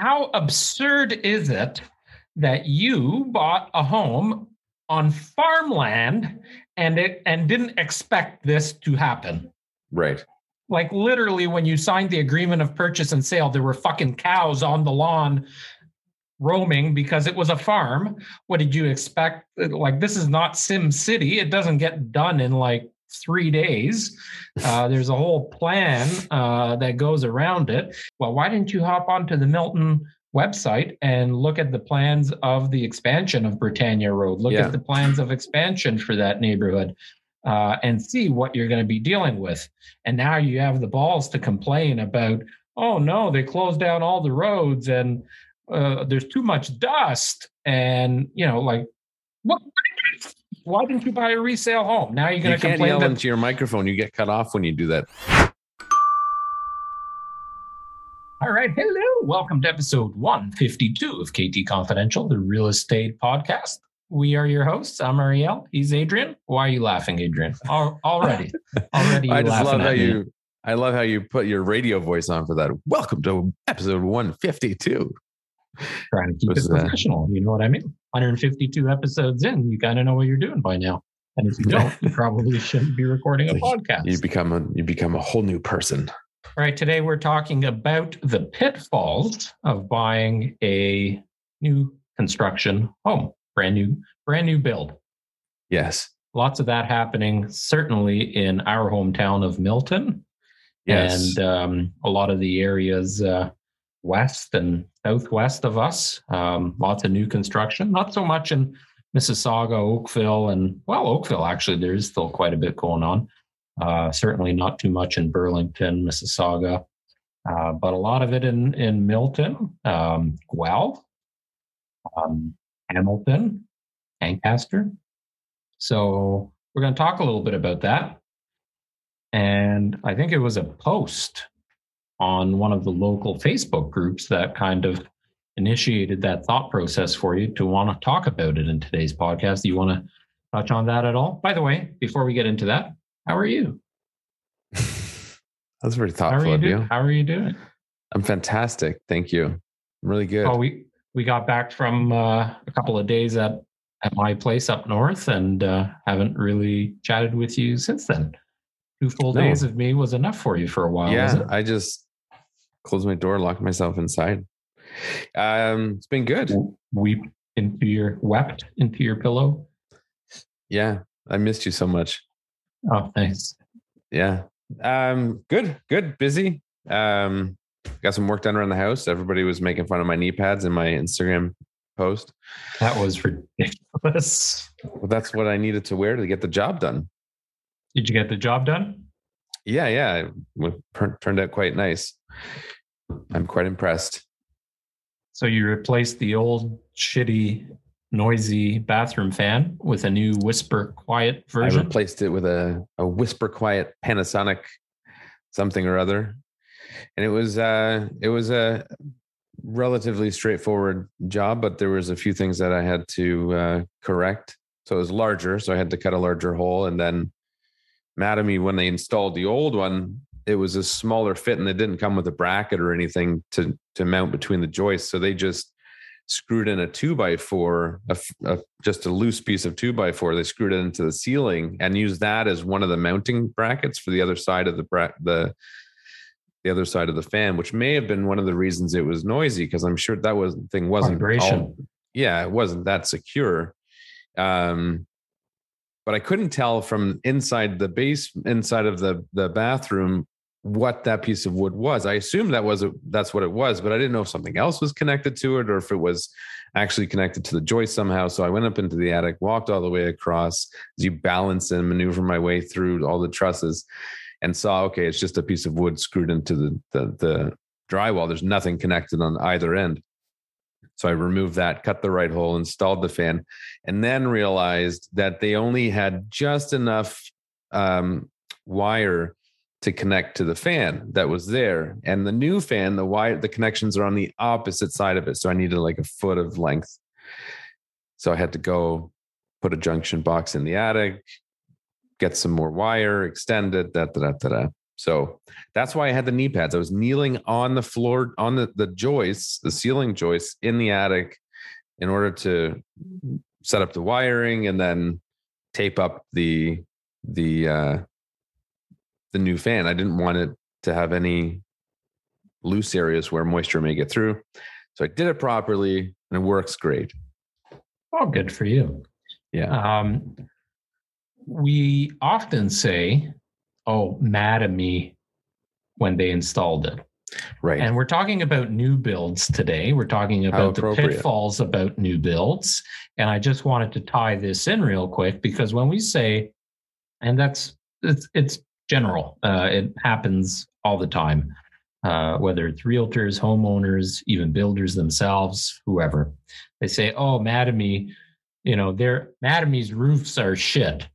how absurd is it that you bought a home on farmland and it and didn't expect this to happen? Right. Like literally when you signed the agreement of purchase and sale, there were fucking cows on the lawn roaming because it was a farm. What did you expect? Like this is not Sim City. It doesn't get done in like three days. Uh, there's a whole plan uh, that goes around it. Well, why didn't you hop onto the Milton website and look at the plans of the expansion of Britannia Road? Look Yeah. at the plans of expansion for that neighborhood. Uh, and see what you're going to be dealing with. And now you have the balls to complain about, oh no, they closed down all the roads and uh, there's too much dust. And, you know, like, what? Why didn't you buy a resale home? Now you're going to can't complain yell that into your microphone. You get cut off when you do that. All right. Hello. Welcome to episode 152 of KT Confidential, the real estate podcast. We are your hosts. I'm Ariel. He's Adrian. Why are you laughing, Adrian? Already. Already. I just love how me. you. I love how you put your radio voice on for that. Welcome to episode 152. trying to keep was it professional. You know what I mean? 152 episodes in, you got to know what you're doing by now. And if you don't, you probably shouldn't be recording a podcast. You become a you become a whole new person. All right, today we're talking about the pitfalls of buying a new construction home, brand new, brand new build. Yes. Lots of that happening, certainly in our hometown of Milton, Yes. and um, a lot of the areas uh, west and southwest of us. Um, lots of new construction, not so much in Mississauga, Oakville, and well, Oakville actually, there is still quite a bit going on. Uh, certainly not too much in Burlington, Mississauga, uh, but a lot of it in in Milton, um, Guelph, um, Hamilton, Ancaster. So we're going to talk a little bit about that. And I think it was a post on one of the local Facebook groups that kind of initiated that thought process for you to want to talk about it in today's podcast. Do you want to touch on that at all? By the way, before we get into that, how are you? That's very How thoughtful you of you. How are you doing? I'm fantastic. Thank you. I'm really good. Oh, we we got back from uh, a couple of days at at my place up north, and uh, haven't really chatted with you since then. Two full No. days of me was enough for you for a while, yeah? I just closed my door, locked myself inside. Um, it's been good. Weep into your wept into your pillow. Yeah, I missed you so much. Oh, thanks. Yeah. Um, good, good, busy. Um, got some work done around the house. Everybody was making fun of my knee pads in my Instagram post. That was ridiculous. Well, that's what I needed to wear to get the job done. Did you get the job done? Yeah, yeah. It turned out quite nice. I'm quite impressed. So you replaced the old shitty, noisy bathroom fan with a new whisper quiet version. I replaced it with a, a whisper quiet Panasonic something or other. And it was uh it was a relatively straightforward job, but there was a few things that I had to uh, correct. So it was larger, so I had to cut a larger hole. And then mad at me when they installed the old one, it was a smaller fit and it didn't come with a bracket or anything to to mount between the joists. So they just screwed in a two by four, a, a- just a loose piece of two by four. They screwed it into the ceiling and used that as one of the mounting brackets for the other side of the bra- the the other side of the fan, which may have been one of the reasons it was noisy because I'm sure that was the thing wasn't Vibration. all- yeah, it wasn't that secure. Um, but I couldn't tell from inside the base, inside of the the bathroom, what that piece of wood was. I assumed that was a, that's what it was, but I didn't know if something else was connected to it or if it was actually connected to the joist somehow. So I went up into the attic, walked all the way across as you balance and maneuver my way through all the trusses, and saw okay, it's just a piece of wood screwed into the the, the drywall. There's nothing connected on either end. So I removed that, cut the right hole, installed the fan, and then realized that they only had just enough um, wire to connect to the fan that was there. And the new fan, the wire, the connections are on the opposite side of it. So I needed like a foot of length. So I had to go put a junction box in the attic, get some more wire, extend it, da da da da. So that's why I had the knee pads. I was kneeling on the floor, on the, the joists, the ceiling joists in the attic in order to set up the wiring and then tape up the the uh the new fan. I didn't want it to have any loose areas where moisture may get through. So I did it properly and it works great. Oh, good for you. Yeah. Um, we often say, oh, mad at me when they installed it. Right. And we're talking about new builds today. We're talking about the pitfalls about new builds. And I just wanted to tie this in real quick because when we say, and that's it's, it's general, uh, it happens all the time, uh, whether it's realtors, homeowners, even builders themselves, whoever. They say, "Oh, Mattamy, you know, their Mattamy's roofs are shit,"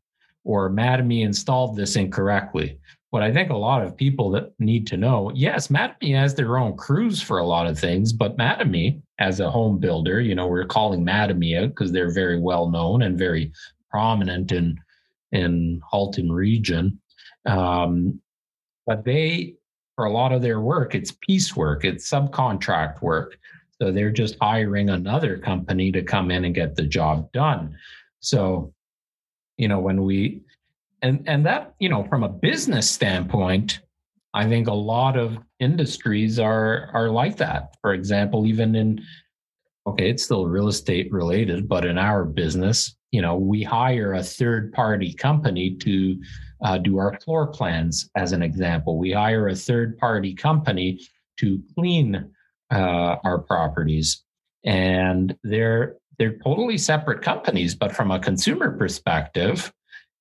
or Mattamy installed this incorrectly. What I think a lot of people that need to know, yes, Mattamy has their own crews for a lot of things, but Mattamy, as a home builder, you know, we're calling Mattamy out because they're very well known and very prominent in in Halton region. Um, but they for a lot of their work, it's piecework, it's subcontract work. So they're just hiring another company to come in and get the job done. So, you know, when we and and that, you know, from a business standpoint, I think a lot of industries are are like that. For example, even in okay, it's still real estate related, but in our business, you know, we hire a third party company to uh, do our floor plans, as an example. We hire a third party company to clean uh, our properties, and they're they're totally separate companies. But from a consumer perspective,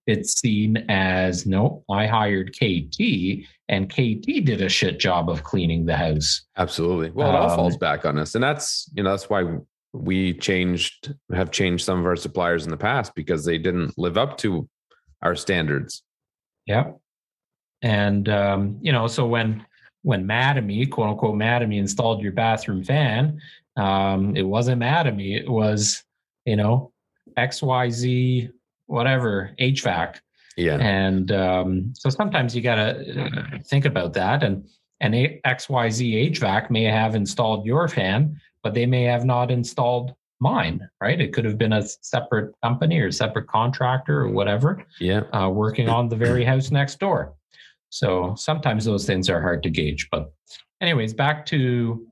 it's seen as no, I hired KT, and KT did a shit job of cleaning the house. Absolutely. Well, it all um, falls back on us, and that's you know that's why we changed have changed some of our suppliers in the past because they didn't live up to our standards yeah. And um, you know, so when when Mattamy, quote unquote Mattamy, installed your bathroom fan, um, it wasn't Mattamy, it was, you know, XYZ, whatever, HVAC. Yeah. And um, so sometimes you gotta think about that. And and XYZ HVAC may have installed your fan, but they may have not installed mine, right? It could have been a separate company or separate contractor or whatever. Yeah. Uh, working on the very house next door. So sometimes those things are hard to gauge. But, anyways, back to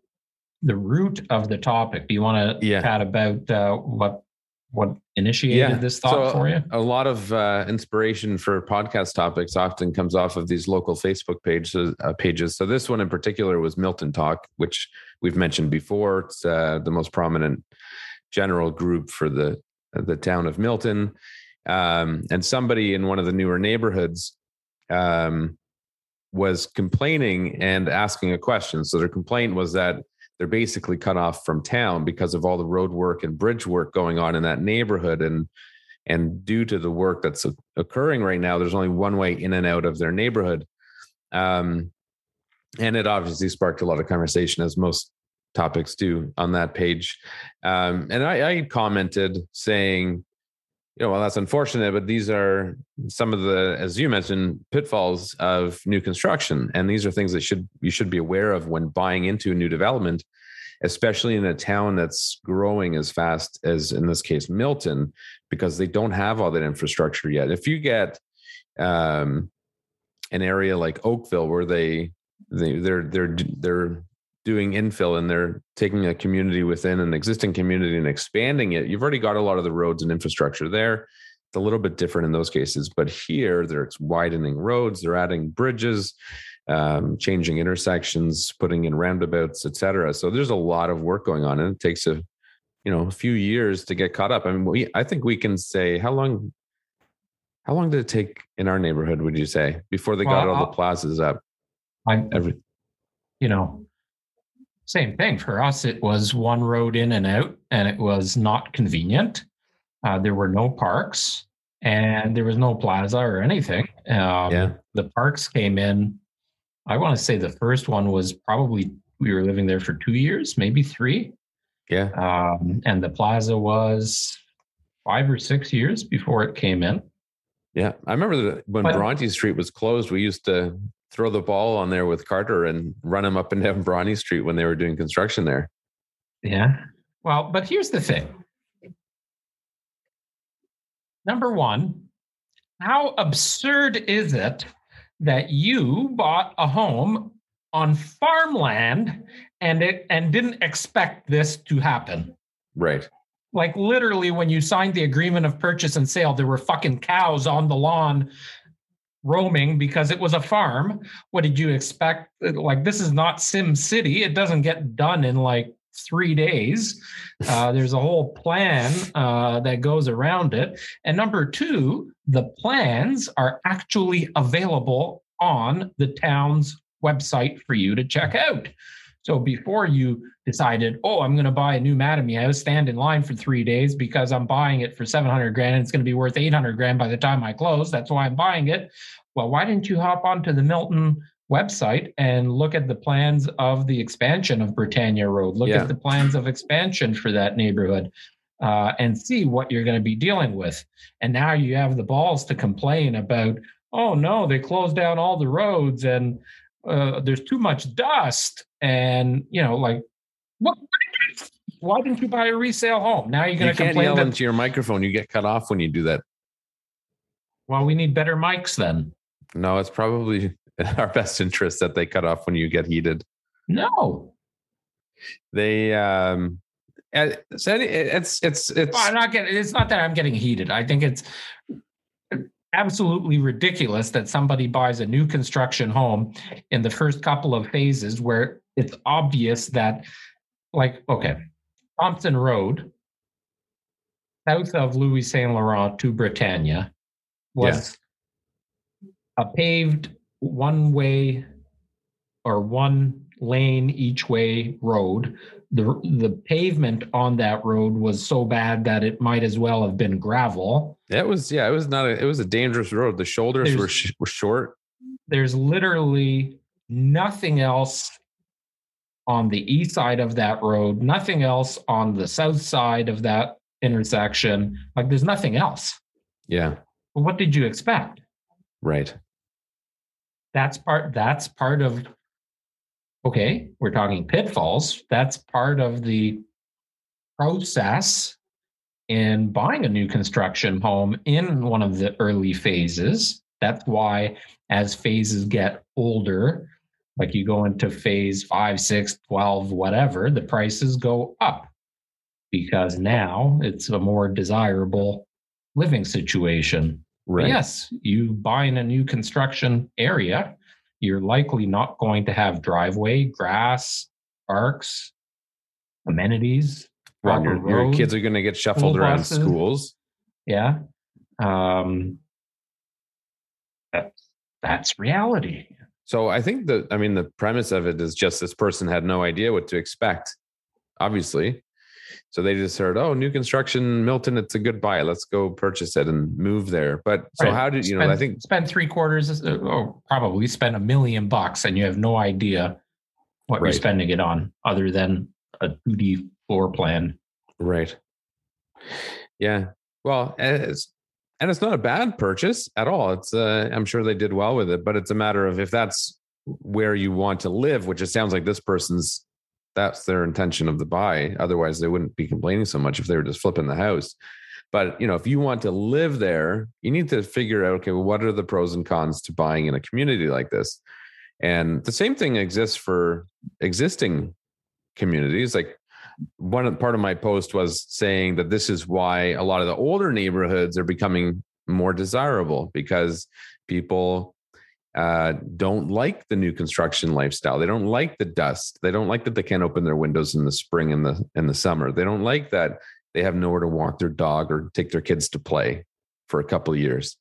the root of the topic. Do you want to yeah. chat about uh, what what initiated yeah. this thought so for you? A lot of uh, inspiration for podcast topics often comes off of these local Facebook pages. Uh, pages. So this one in particular was Milton Talk, which we've mentioned before. It's uh, the most prominent general group for the the town of Milton, um, and somebody in one of the newer neighborhoods um, was complaining and asking a question. So their complaint was that they're basically cut off from town because of all the road work and bridge work going on in that neighborhood, and and due to the work that's occurring right now, there's only one way in and out of their neighborhood. Um, and it obviously sparked a lot of conversation, as most topics do on that page. Um, and I, I commented saying, you know, well, that's unfortunate, but these are some of the, as you mentioned, pitfalls of new construction, and these are things that should you should be aware of when buying into a new development, especially in a town that's growing as fast as, in this case, Milton, because they don't have all that infrastructure yet. If you get um, an area like Oakville where they they they're they're they're doing infill and they're taking a community within an existing community and expanding it, you've already got a lot of the roads and infrastructure there. It's a little bit different in those cases, but here they're widening roads, they're adding bridges, um, changing intersections, putting in roundabouts, et cetera. So there's a lot of work going on, and it takes a you know a few years to get caught up. I mean, we I think we can say how long how long did it take in our neighborhood? Would you say before they got all I'll, the plazas up? I'm every you know same thing for us. It was one road in and out, and it was not convenient. Uh, there were no parks, and there was no plaza or anything. Um, yeah. The parks came in. I want to say the first one was probably we were living there for two years, maybe three. Yeah. Um, and the plaza was five or six years before it came in. Yeah, I remember that when but, Bronte Street was closed, we used to throw the ball on there with Carter and run him up and down Bronte Street when they were doing construction there. Yeah. Well, but here's the thing. Number one, how absurd is it that you bought a home on farmland and it and didn't expect this to happen? Right. Like literally when you signed the agreement of purchase and sale, there were fucking cows on the lawn roaming because it was a farm. What did you expect? Like this is not Sim City. It doesn't get done in like three days. Uh, there's a whole plan uh, that goes around it. And number two, the plans are actually available on the town's website for you to check out. So before you decided, oh, I'm going to buy a new Mattamy house, stand in line for three days because I'm buying it for 700 grand and it's going to be worth 800 grand by the time I close. That's why I'm buying it. Well, why didn't you hop onto the Milton website and look at the plans of the expansion of Britannia Road? Look Yeah. at the plans of expansion for that neighborhood. Uh, and see what you're going to be dealing with. And now you have the balls to complain about, oh no, they closed down all the roads and uh, there's too much dust. And you know, like, what? Why didn't you buy a resale home? Now you're going to can't complain yell that. into your microphone. You get cut off when you do that. well, we need better mics then. No, it's probably in our best interest that they cut off when you get heated. No, They um eh, so it's it's it's Well, I'm not getting. It's not that I'm getting heated. I think it's absolutely ridiculous that somebody buys a new construction home in the first couple of phases where it's obvious that, like, okay, Thompson Road, south of Louis Saint Laurent to Britannia, was a paved one way or one lane each way road. The, the pavement on that road was so bad that it might as well have been gravel. It was yeah, it was not a it was a dangerous road. The shoulders were sh- were short. There's literally nothing else on the east side of that road, nothing else on the south side of that intersection. Like there's nothing else. Yeah, what did you expect? right. that's part that's part of okay we're talking pitfalls that's part of the process in buying a new construction home in one of the early phases that's why as phases get older like you go into phase 5 6 12 whatever the prices go up because now it's a more desirable living situation Right. yes, you buy in a new construction area, you're likely not going to have driveway, grass, parks, amenities. Well, your, your kids are going to get shuffled around buses. schools. Yeah. Um, that's, that's reality. So I think that I mean the premise of it is just this person had no idea what to expect, obviously. So they just heard, oh, new construction, Milton, it's a good buy. Let's go purchase it and move there. But so Right. how did you know? I think spend three quarters uh, or probably spend a million bucks and you have no idea what Right. you're spending it on other than a 2D floor plan. right. Yeah. Well, it's and it's not a bad purchase at all. It's uh, I'm sure they did well with it, but it's a matter of if that's where you want to live, which it sounds like this person's that's their intention of the buy. Otherwise, they wouldn't be complaining so much if they were just flipping the house. But you know, if you want to live there, you need to figure out okay, well, what are the pros and cons to buying in a community like this? And the same thing exists for existing communities. Like one part of my post was saying that this is why a lot of the older neighborhoods are becoming more desirable because people uh, don't like the new construction lifestyle. They don't like the dust. They don't like that they can't open their windows in the spring and the in the summer. They don't like that they have nowhere to walk their dog or take their kids to play for a couple years.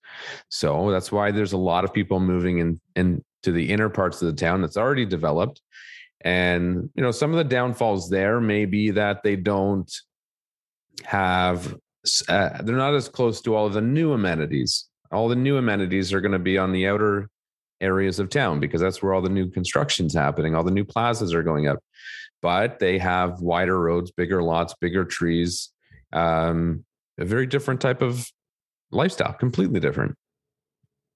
So that's why there's a lot of people moving in into the inner parts of the town that's already developed. And you know, some of the downfalls there may be that they don't have uh, they're not as close to all of the new amenities. All the new amenities are going to be on the outer areas of town because that's where all the new construction's happening. All the new plazas are going up, but they have wider roads, bigger lots, bigger trees, um, a very different type of lifestyle, completely different.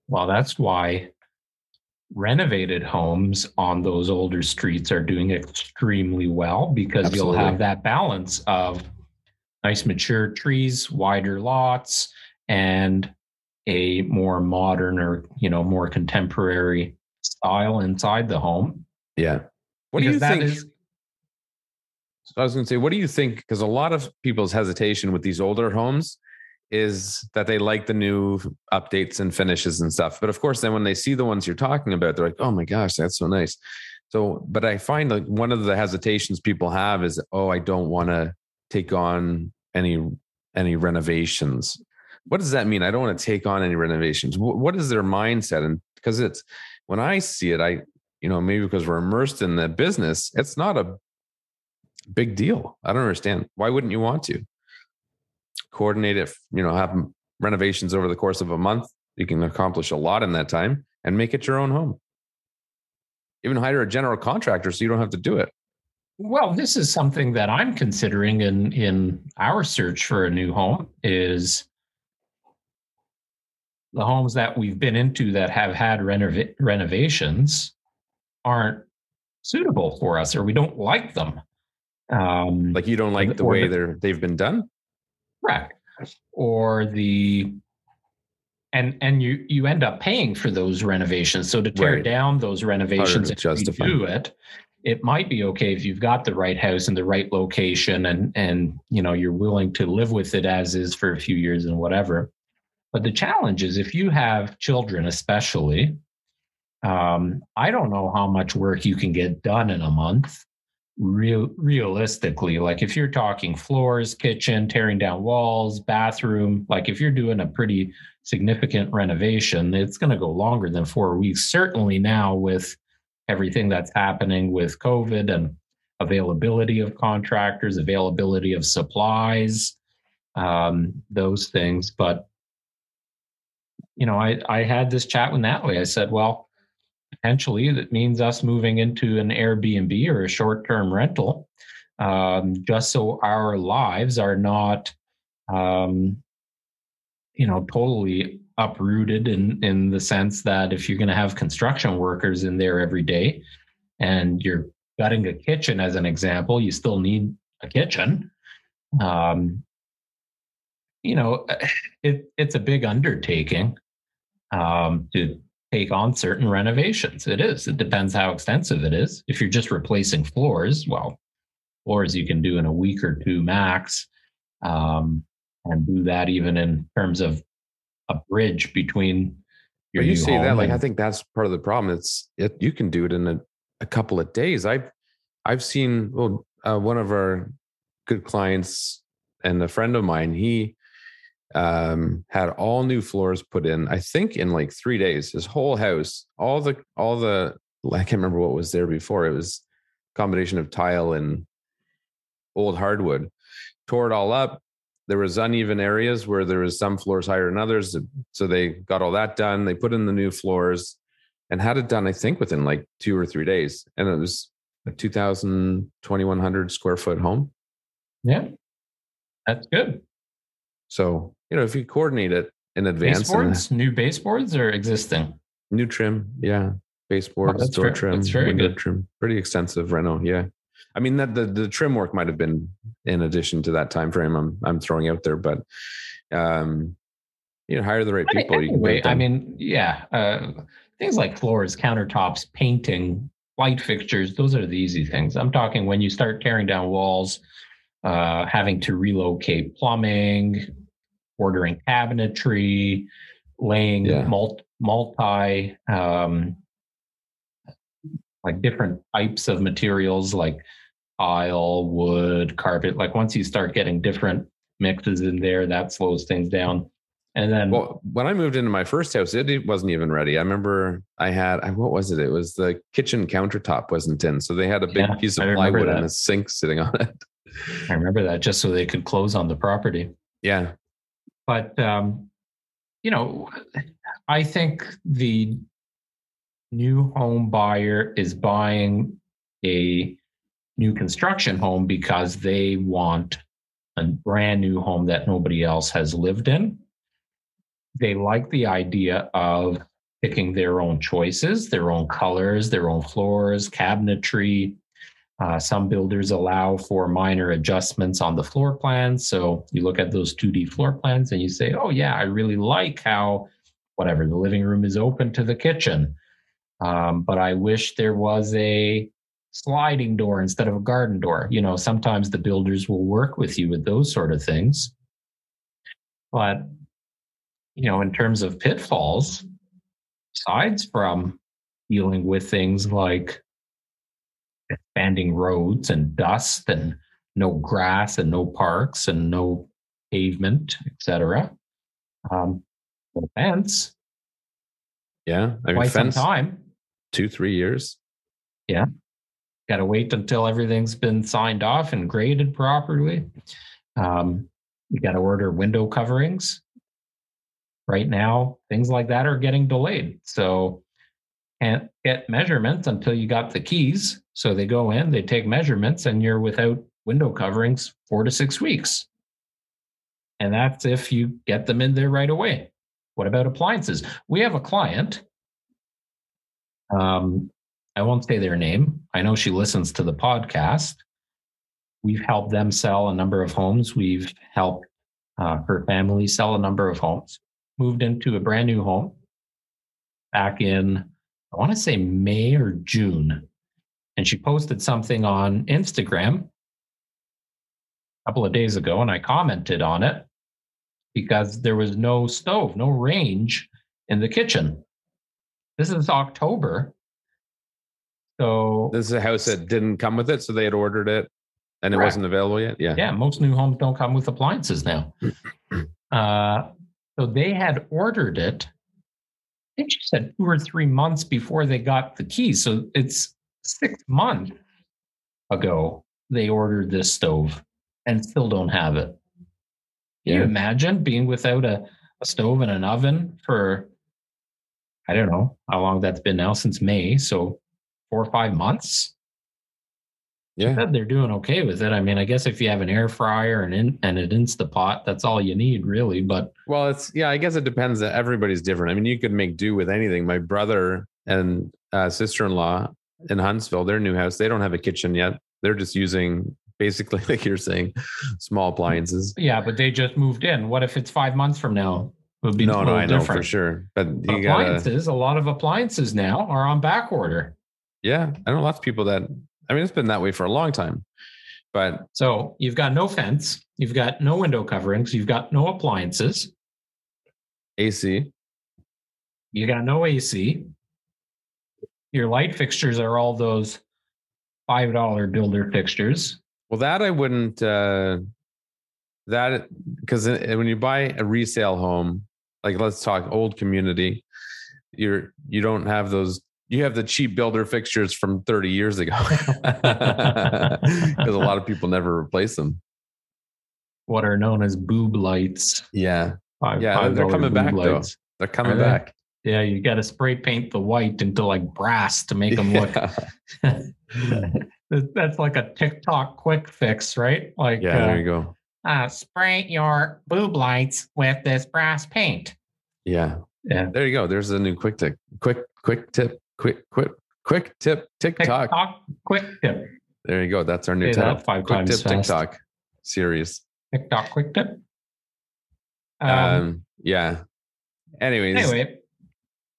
Well, that's why renovated homes on those older streets are doing extremely well because Absolutely. you'll have that balance of nice mature trees, wider lots, and a more modern or you know more contemporary style inside the home. Yeah. What because do you think? Is, I was going to say, what do you think? Because a lot of people's hesitation with these older homes is that they like the new updates and finishes and stuff. But of course, then when they see the ones you're talking about, they're like, oh my gosh, that's so nice. So, but I find like one of the hesitations people have is, oh, I don't want to take on any any renovations. What does that mean? I don't want to take on any renovations. What is their mindset? And because it's when I see it, I you know maybe because we're immersed in the business, it's not a big deal. I don't understand. Why wouldn't you want to? Coordinate it, you know, have renovations over the course of a month. You can accomplish a lot in that time and make it your own home. Even hire a general contractor so you don't have to do it. Well, this is something that I'm considering in in our search for a new home is the homes that we've been into that have had renov- renovations aren't suitable for us or we don't like them. Um, like you don't like the way they're they've been done? Correct. Or the and and you you end up paying for those renovations. So to tear right. down those renovations and do it, it might be okay if you've got the right house in the right location and and you know you're willing to live with it as is for a few years and whatever. But the challenge is if you have children, especially, um, I don't know how much work you can get done in a month real realistically like if you're talking floors kitchen tearing down walls bathroom like if you're doing a pretty significant renovation it's going to go longer than four weeks certainly now with everything that's happening with covid and availability of contractors availability of supplies um, those things. But you know i i had this chat with natalie. I said well potentially that means us moving into an Airbnb or a short term rental, um, just so our lives are not, um, you know, totally uprooted in in the sense that if you're going to have construction workers in there every day, and you're gutting a kitchen as an example, you still need a kitchen. Um, you know, it, it's a big undertaking um, to take on certain renovations. It is. It depends how extensive it is. If you're just replacing floors, well, floors you can do in a week or two max, um, and do that even in terms of a bridge between. Your you say that, like I think that's part of the problem. It's it, you can do it in a, a couple of days. I've I've seen well, uh, one of our good clients and a friend of mine. He um, had all new floors put in. I think in like three days, his whole house, all the all the I can't remember what was there before. It was combination of tile and old hardwood. Tore it all up. There was uneven areas where there was some floors higher than others. So they got all that done. They put in the new floors and had it done, I think, within like two or three days. And it was a 2,000, 2,100 square foot home. Yeah, that's good. So you know, if you coordinate it in advance, baseboards, new baseboards or existing, new trim, yeah, baseboards, oh, door trim, very window good. trim, pretty extensive reno, yeah. I mean that the the trim work might have been in addition to that time frame I'm I'm throwing out there, but um, you know, hire the right people. Anyway, I mean, yeah, uh, things like floors, countertops, painting, light fixtures, those are the easy things. I'm talking when you start tearing down walls, uh, having to relocate plumbing, ordering cabinetry, laying yeah. multi, multi um, like different types of materials like tile, wood, carpet. Like once you start getting different mixes in there, that slows things down. And then, well, when I moved into my first house, it, wasn't even ready. I remember I had, what was it? It was the kitchen countertop wasn't in. So they had a big yeah, piece of plywood and a sink sitting on it. I remember that just so they could close on the property. Yeah. But um, you know, I think the new home buyer is buying a new construction home because they want a brand new home that nobody else has lived in. They like the idea of picking their own choices, their own colors, their own floors, cabinetry. Uh, some builders allow for minor adjustments on the floor plans. So you look at those 2D floor plans and you say, oh, yeah, I really like how whatever the living room is open to the kitchen. Um, but I wish there was a sliding door instead of a garden door. You know, sometimes the builders will work with you with those sort of things. But, you know, in terms of pitfalls, aside from dealing with things like expanding roads and dust and no grass and no parks and no pavement, etc. Um, no fence. Yeah, I mean, Quite some fence time. two, three years. Yeah, got to wait until everything's been signed off and graded properly. Um, you got to order window coverings. Right now, things like that are getting delayed. So can't get measurements until you got the keys. So they go in, they take measurements, and you're without window coverings four to six weeks. And that's if you get them in there right away. What about appliances? We have a client. Um, I won't say their name. I know she listens to the podcast. We've helped them sell a number of homes. We've helped uh, her family sell a number of homes. Moved into a brand new home back in, I want to say May or June. And she posted something on Instagram a couple of days ago, and I commented on it because there was no stove, no range in the kitchen. This is October. So This is a house that didn't come with it, so they had ordered it, and it Correct. wasn't available yet. Yeah. yeah, most new homes don't come with appliances now. uh, so they had ordered it. I think she said two or three months before they got the keys. So it's six months ago they ordered this stove and still don't have it. Can you imagine being without a, a stove and an oven for, I don't know how long that's been now since May. So four or five months Yeah. they're doing okay with it. I mean, I guess if you have an air fryer and in, and an Instapot, that's all you need, really. But Well, it's yeah. I guess it depends. That everybody's different. I mean, you could make do with anything. My brother and uh, sister-in-law in Huntsville, their new house, they don't have a kitchen yet. They're just using basically, like you're saying, small appliances. yeah, but they just moved in. What if it's five months from now? It would be No, no, I know for sure. But But you gotta, appliances, a lot of appliances now are on back order. yeah. I know lots of people that. I mean, it's been that way for a long time. But So you've got no fence, you've got no window coverings, you've got no appliances, AC, you got no AC. Your light fixtures are all those five dollar builder fixtures. Well, that I wouldn't. uh That because when you buy a resale home, like let's talk old community, you're you don't have those. You have the cheap builder fixtures from 30 years ago, because a lot of people never replace them. What are known as boob lights. Yeah, Five, Yeah, five they're coming back, though. they're coming Are they? back. Yeah, you got to spray paint the white into like brass to make them look. That's like a TikTok quick fix, right? Like, yeah uh, there you go. uh, spray your boob lights with this brass paint. Yeah, Yeah. there you go. There's a new quick tip, quick quick tip, quick quick quick tip TikTok. TikTok quick tip. There you go. That's our new Say five Quick times tip fast. TikTok series. TikTok quick tip. Um, Um, yeah. Anyways, anyway,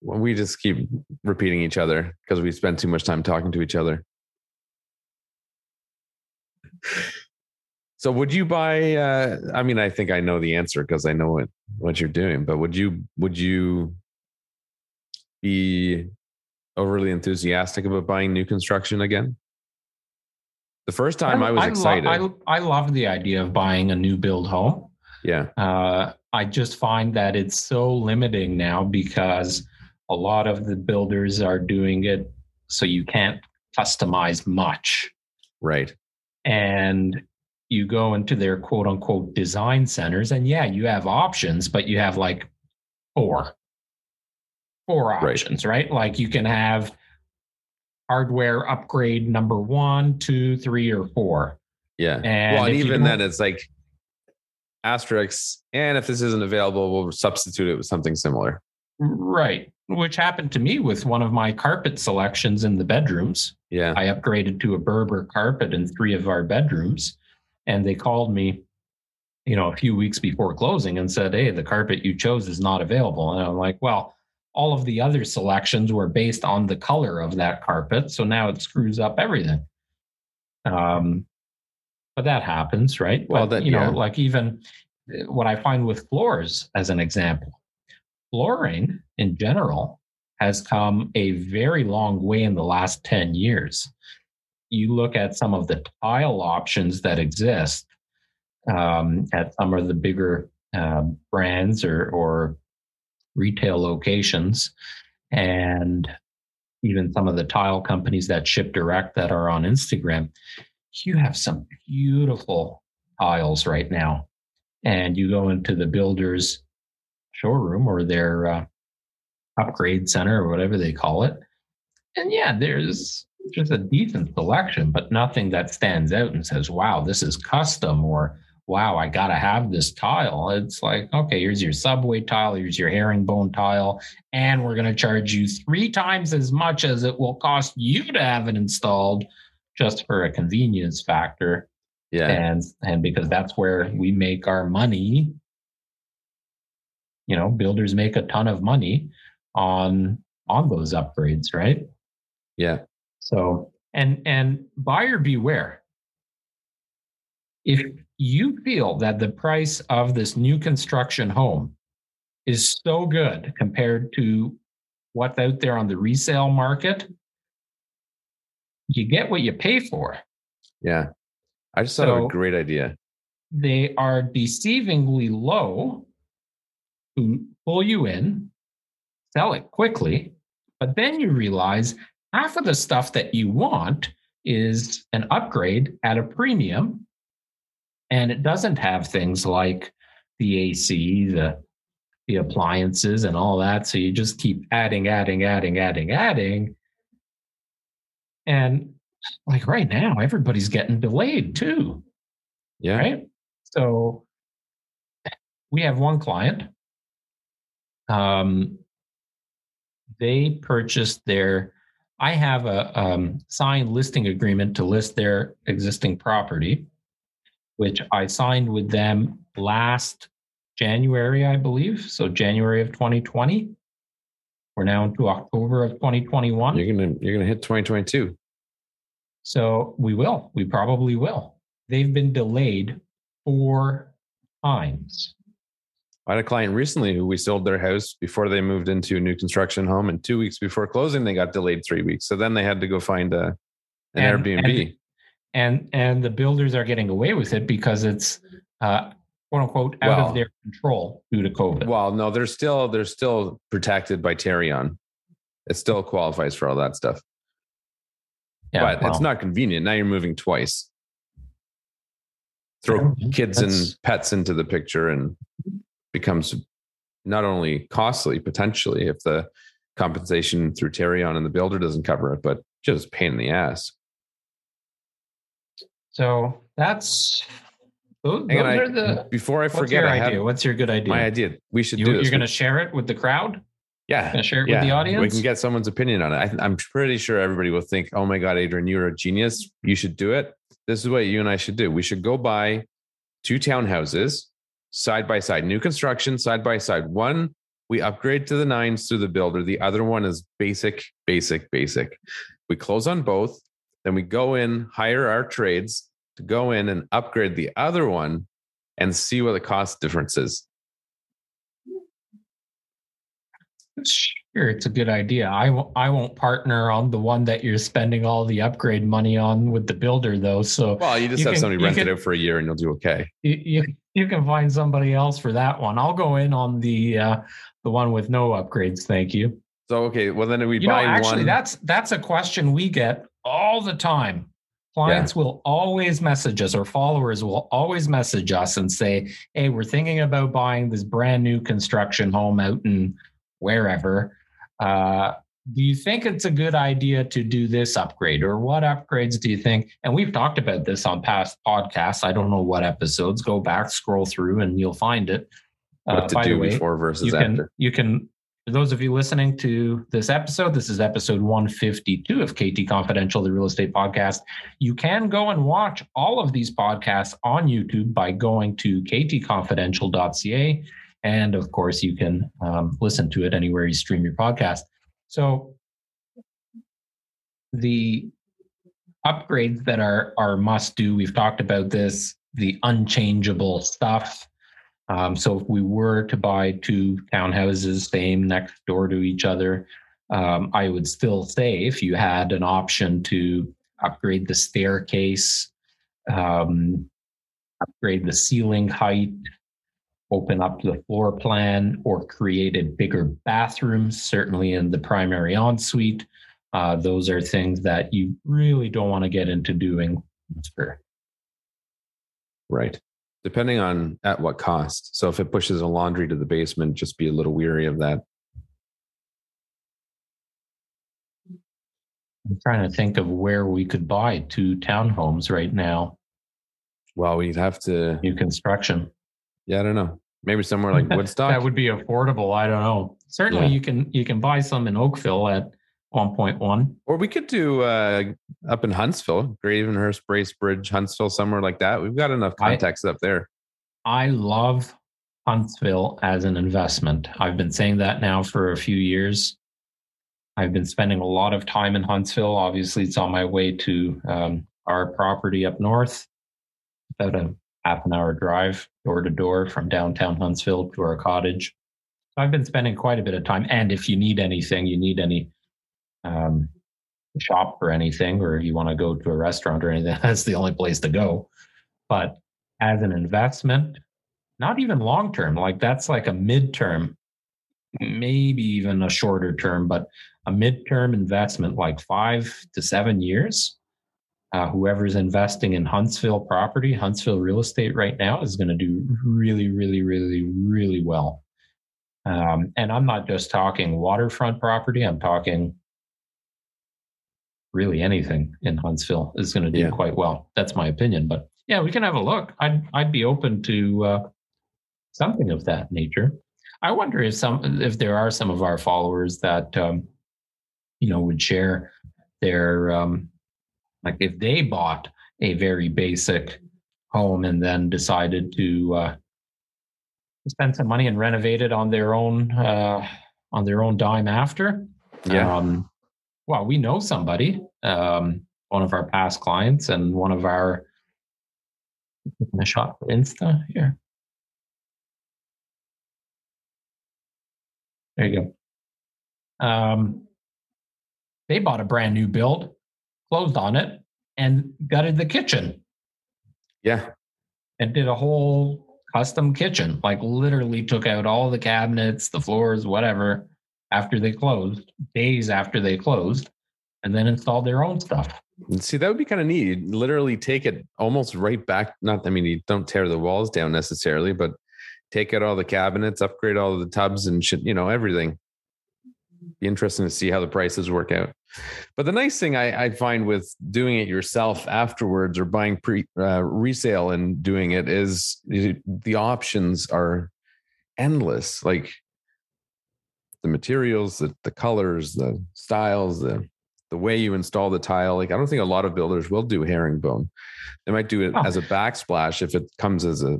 we just keep repeating each other because we spend too much time talking to each other. So would you buy uh I mean I think I know the answer because I know what what you're doing, but would you would you be overly enthusiastic about buying new construction again? The first time I, was lo- excited. I, I love the idea of buying a new build home. yeah. Uh, I just find that it's so limiting now because a lot of the builders are doing it so you can't customize much. Right. And you go into their quote unquote design centers, and yeah, you have options, but you have like four, four Right. options, right? Like you can have hardware upgrade number one, two, three, or four. Yeah. And well, and even then, it's like asterisks. And if this isn't available, we'll substitute it with something similar. Right. which happened to me with one of my carpet selections in the bedrooms. Yeah. I upgraded to a Berber carpet in three of our bedrooms, and they called me, you know, a few weeks before closing and said, "Hey, the carpet you chose is not available." And I'm like, "Well." All of the other selections were based on the color of that carpet, so now it screws up everything. Um, but that happens, right? Well, But, that- you know, yeah. like even uh, what I find with floors, as an example, flooring in general has come a very long way in the last 10 years. You look at some of the tile options that exist um, at some of the bigger um, brands or, or retail locations, and even some of the tile companies that ship direct that are on Instagram. You have some beautiful tiles right now. And you go into the builder's showroom or their uh, upgrade center or whatever they call it. And yeah, there's just a decent selection, but nothing that stands out and says, wow, this is custom or wow, I got to have this tile. It's like, okay, here's your subway tile, here's your herringbone tile, and we're going to charge you three times as much as it will cost you to have it installed just for a convenience factor Yeah. and and because that's where we make our money you know builders make a ton of money on on those upgrades right Yeah. so and and buyer beware if you feel that the price of this new construction home is so good compared to what's out there on the resale market you get what you pay for Yeah. I just thought of So- a great idea. they are deceivingly low to pull you in, sell it quickly, but then you realize half of the stuff that you want is an upgrade at a premium, and it doesn't have things like the AC, the the appliances, and all that. So you just keep adding, adding, adding, adding, adding, and like right now, everybody's getting delayed too Yeah. right? So we have one client. Um, they purchased their. I have a um, signed listing agreement to list their existing property, which I signed with them last January, I believe. So January of 2020. We're now into October of 2021. You're gonna you're gonna hit 2022. So we will. We probably will. They've been delayed four times. I had a client recently who we sold their house before they moved into a new construction home, and two weeks before closing, they got delayed three weeks. So then they had to go find a an And- Airbnb. and and and the builders are getting away with it because it's uh, quote unquote out Well- of their control due to COVID. well, no, they're still they're still protected by Tarion. It still qualifies for all that stuff, yeah, but well, it's not convenient. Now you're moving twice. Throw Yeah, kids that's- and pets into the picture, and becomes not only costly potentially if the compensation through Tarion and the builder doesn't cover it, but just pain in the ass. So that's those, I- are the. before I What's forget, your I idea? have What's your good idea? my idea. We should you, do you're going to share it with the crowd. yeah, Going to share it yeah. with the audience. We can get someone's opinion on it. I, I'm pretty sure everybody will think, "Oh my God, Adrian, you're a genius. You should do it." This is what you and I should do. We should go buy two townhouses side by side, new construction side by side. One we upgrade to the nines through the builder. The other one is basic, basic, basic. We close on both, then we go in, hire our trades to go in and upgrade the other one, and see what the cost difference is. Sure, it's a good idea. I won't. I won't partner on the one that you're spending all the upgrade money on with the builder, though. So Well, you just You have can- somebody rent can- it out for a year, and you'll do okay. you, you you can find somebody else for that one. I'll go in on the uh, the one with no upgrades. Thank you. So okay, well then we You know, buy actually, one. that's that's a question we get all the time. Clients will always message us, or followers will always message us and say, "Hey, we're thinking about buying this brand new construction home out in wherever. Uh, do you think it's a good idea to do this upgrade, or what upgrades do you think?" And we've talked about this on past podcasts. I don't know what episodes. Go back, scroll through, and you'll find it. what Uh, to do way, before versus you can after. you can For those of you listening to this episode, this is episode 152 of KT Confidential, the real estate podcast. You can go and watch all of these podcasts on YouTube by going to ktconfidential.ca. And of course, you can um, listen to it anywhere you stream your podcast. So the upgrades that are are must do, we've talked about this, the unchangeable stuff um, so if we were to buy two townhouses, same next door to each other, um, I would still say if you had an option to upgrade the staircase, um, upgrade the ceiling height, open up the floor plan, or create a bigger bathroom, certainly in the primary ensuite, uh, those are things that you really don't want to get into doing. Right depending on at what cost. So if it pushes a laundry to the basement, just be a little weary of that. I'm trying to think of where we could buy two townhomes right now. Well, we'd have to new construction. Yeah, I don't know. Maybe somewhere like Woodstock. that would be affordable. I don't know. Certainly, yeah. you can you can buy some in Oakville at 1.1. Or we could do uh, up in Huntsville, Gravenhurst, Bracebridge, Huntsville, somewhere like that. We've got enough contacts I, up there. I love Huntsville as an investment. I've been saying that now for a few years. I've been spending a lot of time in Huntsville. Obviously, it's on my way to um, our property up north, about a half an hour drive door to door from downtown Huntsville to our cottage. So I've been spending quite a bit of time. And if you need anything, you need any um, shop or anything, or you want to go to a restaurant or anything, that's the only place to go. But as an investment, not even long term, like that's like a midterm, maybe even a shorter term, but a midterm investment, like five to seven years. Uh, whoever's investing in Huntsville property, Huntsville real estate right now is going to do really, really, really, really well. Um, and I'm not just talking waterfront property, I'm talking really anything in Huntsville is going to do yeah. quite well. That's my opinion, but yeah, we can have a look. I'd I'd be open to uh, something of that nature. I wonder if some if there are some of our followers that um, you know would share their um, like if they bought a very basic home and then decided to uh, spend some money and renovate it on their own uh, on their own dime after. Yeah. Um, well, we know somebody, um, one of our past clients and one of our a shot for Insta here. There you go. Um, they bought a brand new build, closed on it, and gutted the kitchen. Yeah. And did a whole custom kitchen, like literally took out all the cabinets, the floors, whatever, after they closed, days after they closed, and then install their own stuff. See, that would be kind of neat. You'd literally take it almost right back. Not, I mean, you don't tear the walls down necessarily, but take out all the cabinets, upgrade all the tubs and shit, you know, everything. Be interesting to see how the prices work out. But the nice thing I, I find with doing it yourself afterwards or buying pre uh, resale and doing it is the options are endless. Like the materials, the, the colors, the styles, the the way you install the tile. Like I don't think a lot of builders will do herringbone. They might do it oh. as a backsplash if it comes as a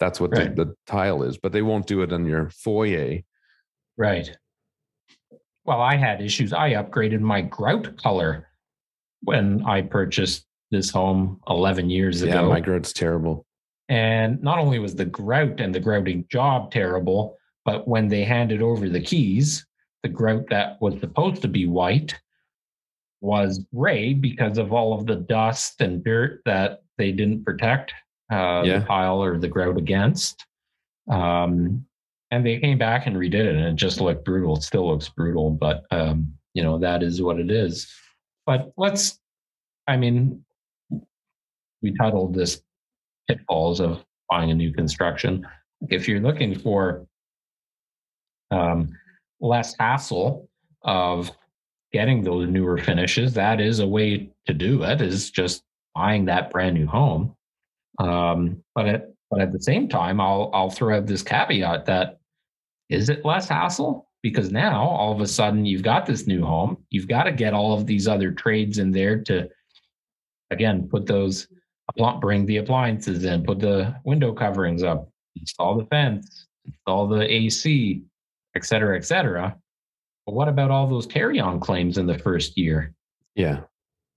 that's what right. the, the tile is, but they won't do it on your foyer. Right. Well, I had issues. I upgraded my grout color when I purchased this home 11 years ago. Yeah, my grout's terrible. And not only was the grout and the grouting job terrible, but when they handed over the keys, the grout that was supposed to be white was gray because of all of the dust and dirt that they didn't protect uh, yeah. the pile or the grout against. Um, and they came back and redid it, and it just looked brutal. It still looks brutal, but um, you know that is what it is. But let's, I mean, we titled this "Pitfalls of Buying a New Construction." If you're looking for um, less hassle of getting those newer finishes, that is a way to do it. Is just buying that brand new home. Um, but at but at the same time, I'll I'll throw out this caveat that is it less hassle? because now all of a sudden you've got this new home. You've got to get all of these other trades in there to, again, put those, bring the appliances in, put the window coverings up, install the fence, install the AC, et cetera, et cetera. But what about all those Tarion claims in the first year? Yeah.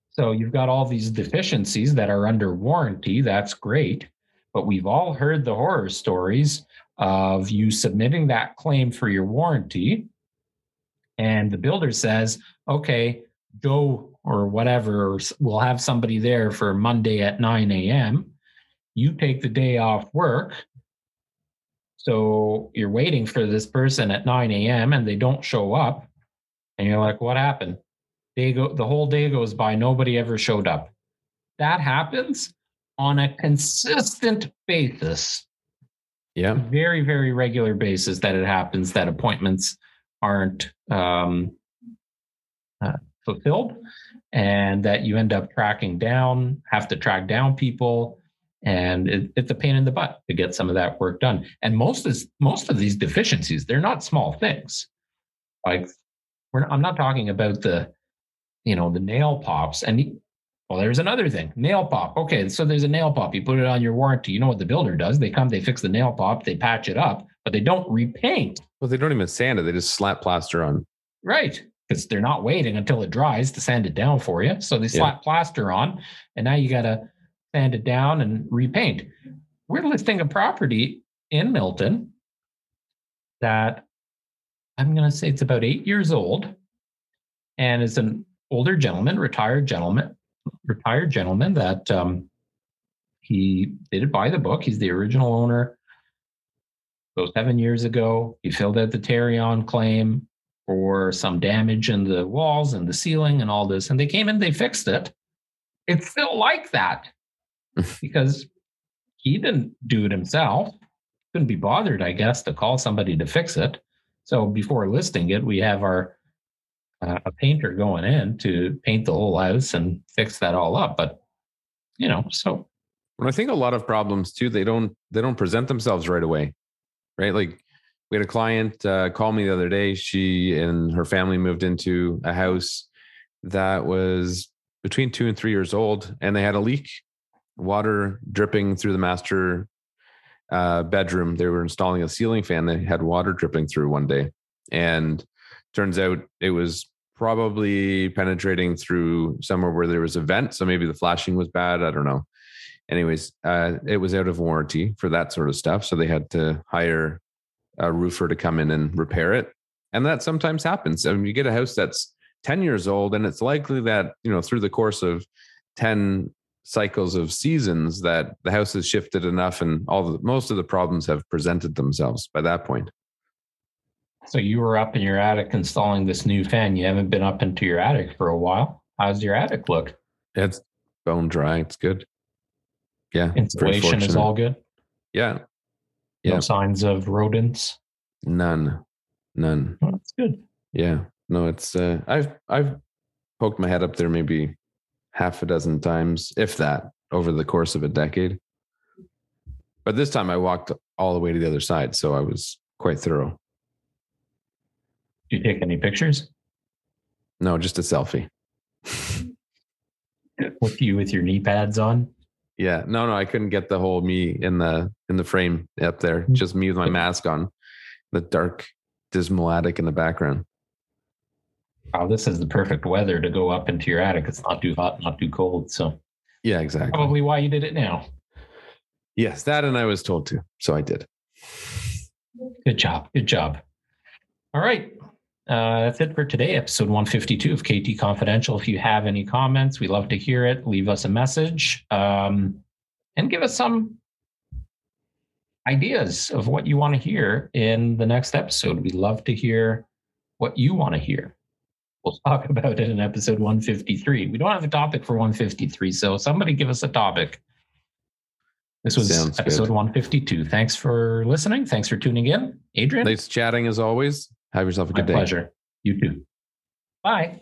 So you've got all these deficiencies that are under warranty. That's great. But we've all heard the horror stories of you submitting that claim for your warranty. And the builder says, okay, go or whatever, we'll have somebody there for Monday at 9 a.m. You take the day off work. So you're waiting for this person at 9 a.m. and they don't show up. And you're like, what happened? Day go, the whole day goes by, nobody ever showed up. That happens on a consistent basis. Yeah. Very, very regular basis that it happens that appointments aren't um, uh, fulfilled and that you end up tracking down, have to track down people. And it, it's a pain in the butt to get some of that work done. And most of most of these deficiencies, they're not small things. Like I'm not talking about the you know, the nail pops. And well, there's another thing nail pop. Okay, so there's a nail pop. You put it on your warranty. You know what the builder does? They come, they fix the nail pop, they patch it up, but they don't repaint. Well, they don't even sand it, they just slap plaster on. Right. Because they're not waiting until it dries to sand it down for you. So they slap yeah. plaster on, and now you got to sand it down and repaint. We're listing a property in Milton that I'm going to say it's about eight years old and it's an older gentleman, retired gentleman, retired gentleman that um, he did buy the book. He's the original owner. So seven years ago, he filled out the Tarion claim for some damage in the walls and the ceiling and all this. And they came in, they fixed it. It's still like that because he didn't do it himself. Couldn't be bothered, I guess, to call somebody to fix it. So before listing it, we have our uh, a painter going in to paint the whole house and fix that all up. But you know, so when I think a lot of problems too, they don't they don't present themselves right away, right? Like we had a client uh, call me the other day. She and her family moved into a house that was between two and three years old, and they had a leak, water dripping through the master uh, bedroom. They were installing a ceiling fan. They had water dripping through one day, and turns out it was probably penetrating through somewhere where there was a vent. So maybe the flashing was bad. I don't know. Anyways, uh, it was out of warranty for that sort of stuff. So they had to hire a roofer to come in and repair it. And that sometimes happens. I mean, you get a house that's 10 years old, and it's likely that, you know, through the course of 10 cycles of seasons that the house has shifted enough and all the most of the problems have presented themselves by that point. So you were up in your attic installing this new fan. You haven't been up into your attic for a while. How's your attic look? It's bone dry. It's good. Yeah. Insulation is all good. Yeah. Yeah. No signs of rodents. None. None. Oh, that's good. Yeah. No, it's uh I've I've poked my head up there maybe half a dozen times, if that, over the course of a decade. But this time I walked all the way to the other side, so I was quite thorough. Do you take any pictures? No, just a selfie. with you with your knee pads on? Yeah. No, no, I couldn't get the whole me in the in the frame up there. Mm. Just me with my mask on. The dark, dismal attic in the background. Oh, this is the perfect weather to go up into your attic. It's not too hot, not too cold. So yeah, exactly. Probably why you did it now. Yes, that and I was told to. So I did. Good job. Good job. All right. Uh, that's it for today, episode 152 of KT Confidential. If you have any comments, we love to hear it. Leave us a message um, and give us some ideas of what you want to hear in the next episode. We love to hear what you want to hear. We'll talk about it in episode 153. We don't have a topic for 153, so somebody give us a topic. This was Sounds episode good. 152. Thanks for listening. Thanks for tuning in. Adrian. Nice chatting as always. Have yourself a good My day. Pleasure. You too. Bye.